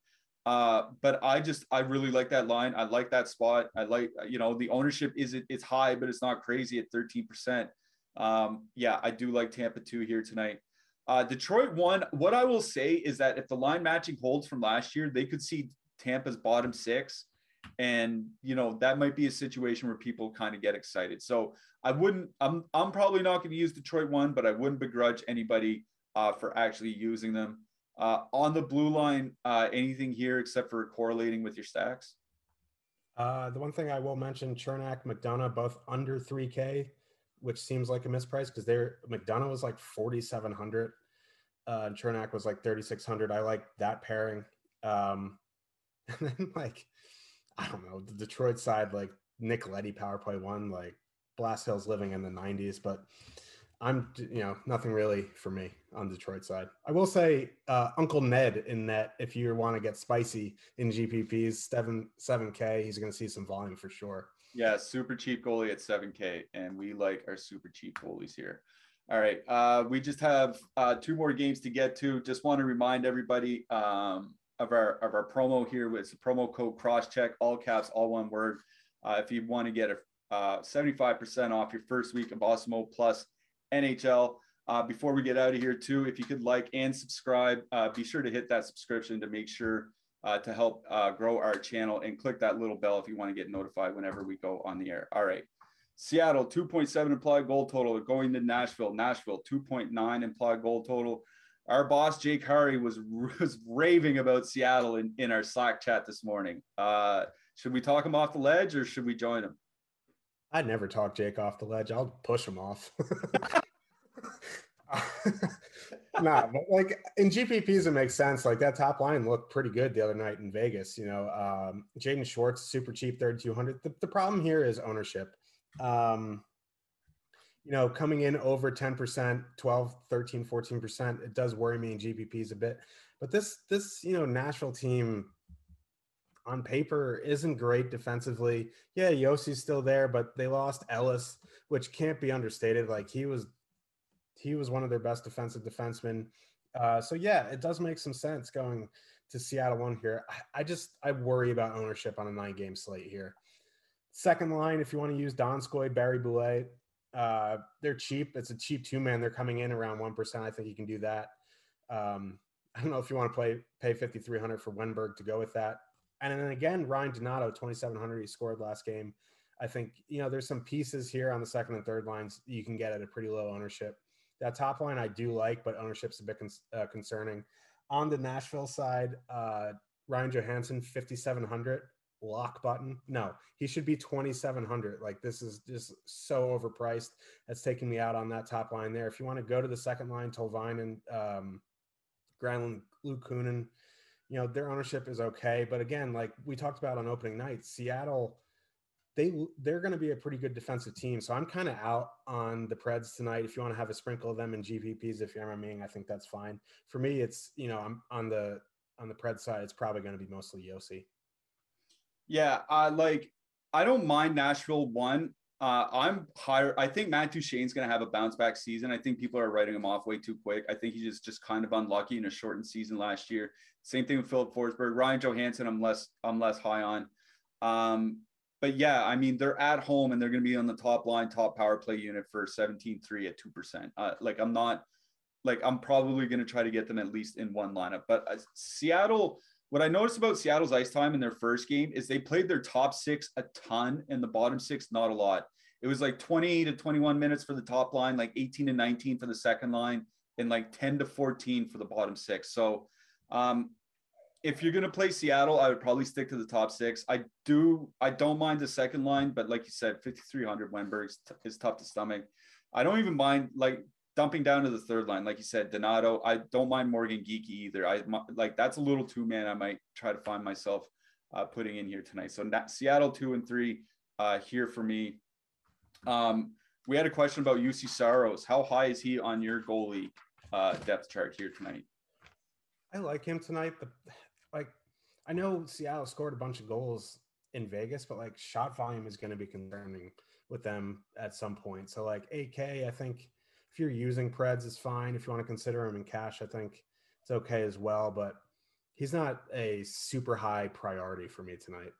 S2: Uh, but I just I really like that line. I like that spot. I like you know the ownership is it it's high, but it's not crazy at 13%. Um, yeah, I do like Tampa two here tonight. Uh, Detroit one. What I will say is that if the line matching holds from last year, they could see Tampa's bottom six and you know that might be a situation where people kind of get excited. So i wouldn't i'm i'm probably not going to use detroit one but i wouldn't begrudge anybody uh, for actually using them. Uh, on the blue line uh, anything here except for correlating with your stacks?
S3: Uh, the one thing i will mention Cernak McDonagh both under 3k which seems like a misprice because they're McDonagh was like 4700 uh, and Cernak was like 3600 i like that pairing. Um, and then like I don't know, the Detroit side, like Nick Leddy power play one, like Blashill's living in the 90s, but I'm, you know, nothing really for me on Detroit side. I will say uh, Uncle Ned in that if you want to get spicy in GPPs, seven seven K, he's going to see some volume for sure.
S2: Yeah, super cheap goalie at seven K, and we like our super cheap goalies here. All right, uh, we just have uh, two more games to get to. Just want to remind everybody um, of our of our promo here with promo code crosscheck all caps all one word uh, if you want to get a uh, 75% off your first week of Awesemo Plus NHL. Uh, before we get out of here, too, if you could like and subscribe, uh, be sure to hit that subscription to make sure uh, to help uh, grow our channel and click that little bell if you want to get notified whenever we go on the air. All right. Seattle, 2.7 implied goal total. Going to Nashville. Nashville, 2.9 implied goal total our boss Jake Hari was was raving about Seattle in, in our Slack chat this morning. Uh, should we talk him off the ledge or should we join him?
S3: I'd never talk Jake off the ledge. I'll push him off. nah, but like in GPPs, it makes sense. Like that top line looked pretty good the other night in Vegas. You know, um, Jaden Schwartz, super cheap, 3,200. The, the problem here is ownership. Um, you know, coming in over 10%, 12, 13, 14%, it does worry me in GPPs a bit. But this, this, you know, Nashville team on paper isn't great defensively. Yeah, Josi's still there, but they lost Ellis, which can't be understated. Like he was he was one of their best defensive defensemen. Uh, so yeah, it does make some sense going to Seattle one here. I, I just I worry about ownership on a nine game slate here. Second line, if you want to use Donskoy, Barré-Boulet, uh, they're cheap. It's a cheap two man. They're coming in around one percent. I think you can do that. Um, I don't know if you want to play pay fifty three hundred for Wennberg to go with that. And then again, Ryan Donato, twenty seven hundred. He scored last game. I think you know there's some pieces here on the second and third lines you can get at a pretty low ownership. That top line I do like, but ownership's a bit con- uh, concerning. On the Nashville side, uh, Ryan Johansen, 5,700 lock button. No, he should be 2,700. Like this is just so overpriced. That's taking me out on that top line there. If you want to go to the second line, Tolvanen and um, Granlund, Luke Kunin, you know, their ownership is okay. But again, like we talked about on opening night, Seattle they they're going to be a pretty good defensive team. So I'm kind of out on the Preds tonight. If you want to have a sprinkle of them in GPPs, if you're MMing, I think that's fine. For me, it's you know I'm on the on the Pred side. It's probably going to be mostly Josi.
S2: Yeah, I like. I don't mind Nashville one. Uh, I'm higher. I think Matt Duchene's going to have a bounce back season. I think people are writing him off way too quick. I think he's just, just kind of unlucky in a shortened season last year. Same thing with Filip Forsberg. Ryan Johansen. I'm less I'm less high on. Um, but yeah, I mean, they're at home and they're going to be on the top line, top power play unit for 17 3 at 2%. Uh, like, I'm not, like, I'm probably going to try to get them at least in one lineup. But uh, Seattle, what I noticed about Seattle's ice time in their first game is they played their top six a ton and the bottom six, not a lot. It was like 20 to 21 minutes for the top line, like 18 to 19 for the second line, and like 10 to 14 for the bottom six. So, um, if you're going to play Seattle, I would probably stick to the top six. I do, I don't mind the second line, but like you said, 5,300 Wennberg is, t- is tough to stomach. I don't even mind like dumping down to the third line, like you said, Donato. I don't mind Morgan Geekie either. I like that's a little too man. I might try to find myself uh, putting in here tonight. So Seattle two and three uh, here for me. Um, we had a question about Juuse Saros. How high is he on your goalie uh, depth chart here tonight?
S3: I like him tonight. The like I know Seattle scored a bunch of goals in Vegas, but like shot volume is going to be concerning with them at some point. So like AK, I think if you're using Preds is fine. If you want to consider him in cash, I think it's okay as well. But he's not a super high priority for me tonight.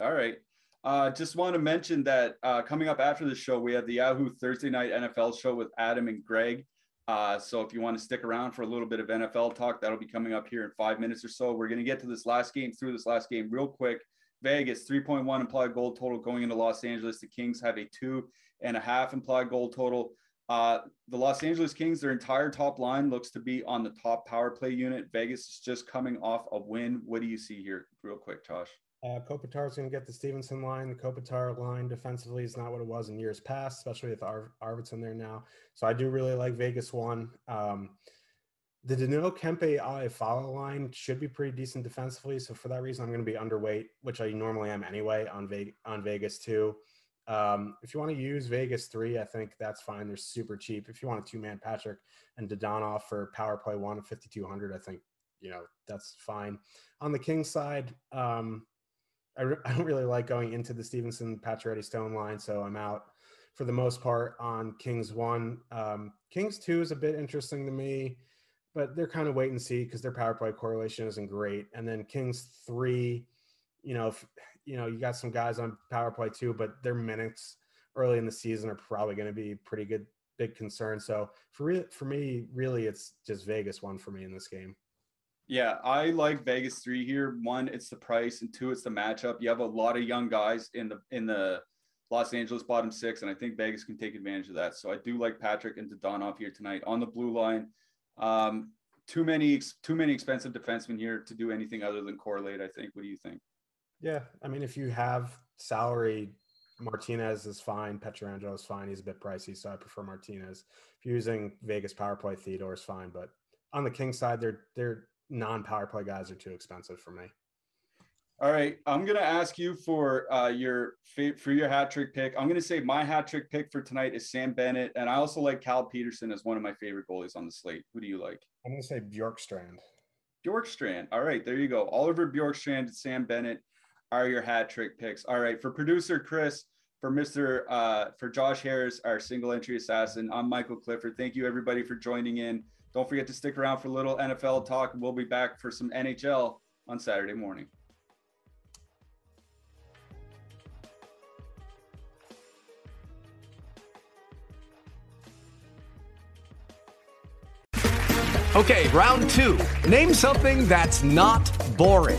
S2: All right. Uh, just want to mention that uh, coming up after the show, we have the Yahoo Thursday Night NFL show with Adam and Greg. Uh, so if you want to stick around for a little bit of NFL talk, that'll be coming up here in five minutes or so. We're going to get to this last game through this last game real quick. Vegas 3.1 implied goal total going into Los Angeles. The Kings have a two and a half implied goal total. Uh, the Los Angeles Kings, their entire top line looks to be on the top power play unit. Vegas is just coming off a win. What do you see here, real quick, Josh?
S3: Uh, Kopitar is going to get the Stephenson line. The Kopitar line defensively is not what it was in years past, especially with Ar- Arvidsson there now. So I do really like Vegas one. Um, the Danault Kempe follow line should be pretty decent defensively. So for that reason, I'm going to be underweight, which I normally am anyway on, Ve- on Vegas two. Um, if you want to use Vegas three, I think that's fine. They're super cheap. If you want a two man Patrick and Dadonov for power play one of 5,200, I think, you know, that's fine. On the King side, um, I, re- I don't really like going into the Stephenson Pacioretty Stone line, so I'm out for the most part on Kings one. Um, Kings two is a bit interesting to me, but they're kind of wait and see because their power play correlation isn't great. And then Kings three, you know, if, you know, you got some guys on power play too, but their minutes early in the season are probably going to be pretty good, big concern. So for re- for me, really, it's just Vegas one for me in this game.
S2: Yeah, I like Vegas three here. One, it's the price, and two, it's the matchup. You have a lot of young guys in the in the Los Angeles bottom six, and I think Vegas can take advantage of that. So I do like Patrick and Dadonov here tonight on the blue line. Um, too many too many expensive defensemen here to do anything other than correlate. I think. What do you think?
S3: Yeah, I mean, if you have salary Martinez is fine. Pietrangelo is fine. He's a bit pricey, so I prefer Martinez. If you're using Vegas power play, Theodore is fine. But on the King side, they're they're non power play guys are too expensive for me.
S2: All right, I'm gonna ask you for uh, your for your hat trick pick. I'm gonna say my hat trick pick for tonight is Sam Bennett, and I also like Cal Petersen as one of my favorite goalies on the slate. Who do you like?
S3: I'm gonna say Bjorkstrand.
S2: Bjorkstrand. All right, there you go. Oliver Bjorkstrand and Sam Bennett are your hat trick picks. All right, for producer Chris, for Mr. Uh, for Josh Harris, our single entry assassin. I'm Michael Clifford. Thank you everybody for joining in. Don't forget to stick around for a little NFL talk. We'll be back for some NHL on Saturday morning.
S1: Okay, round two. Name something that's not boring.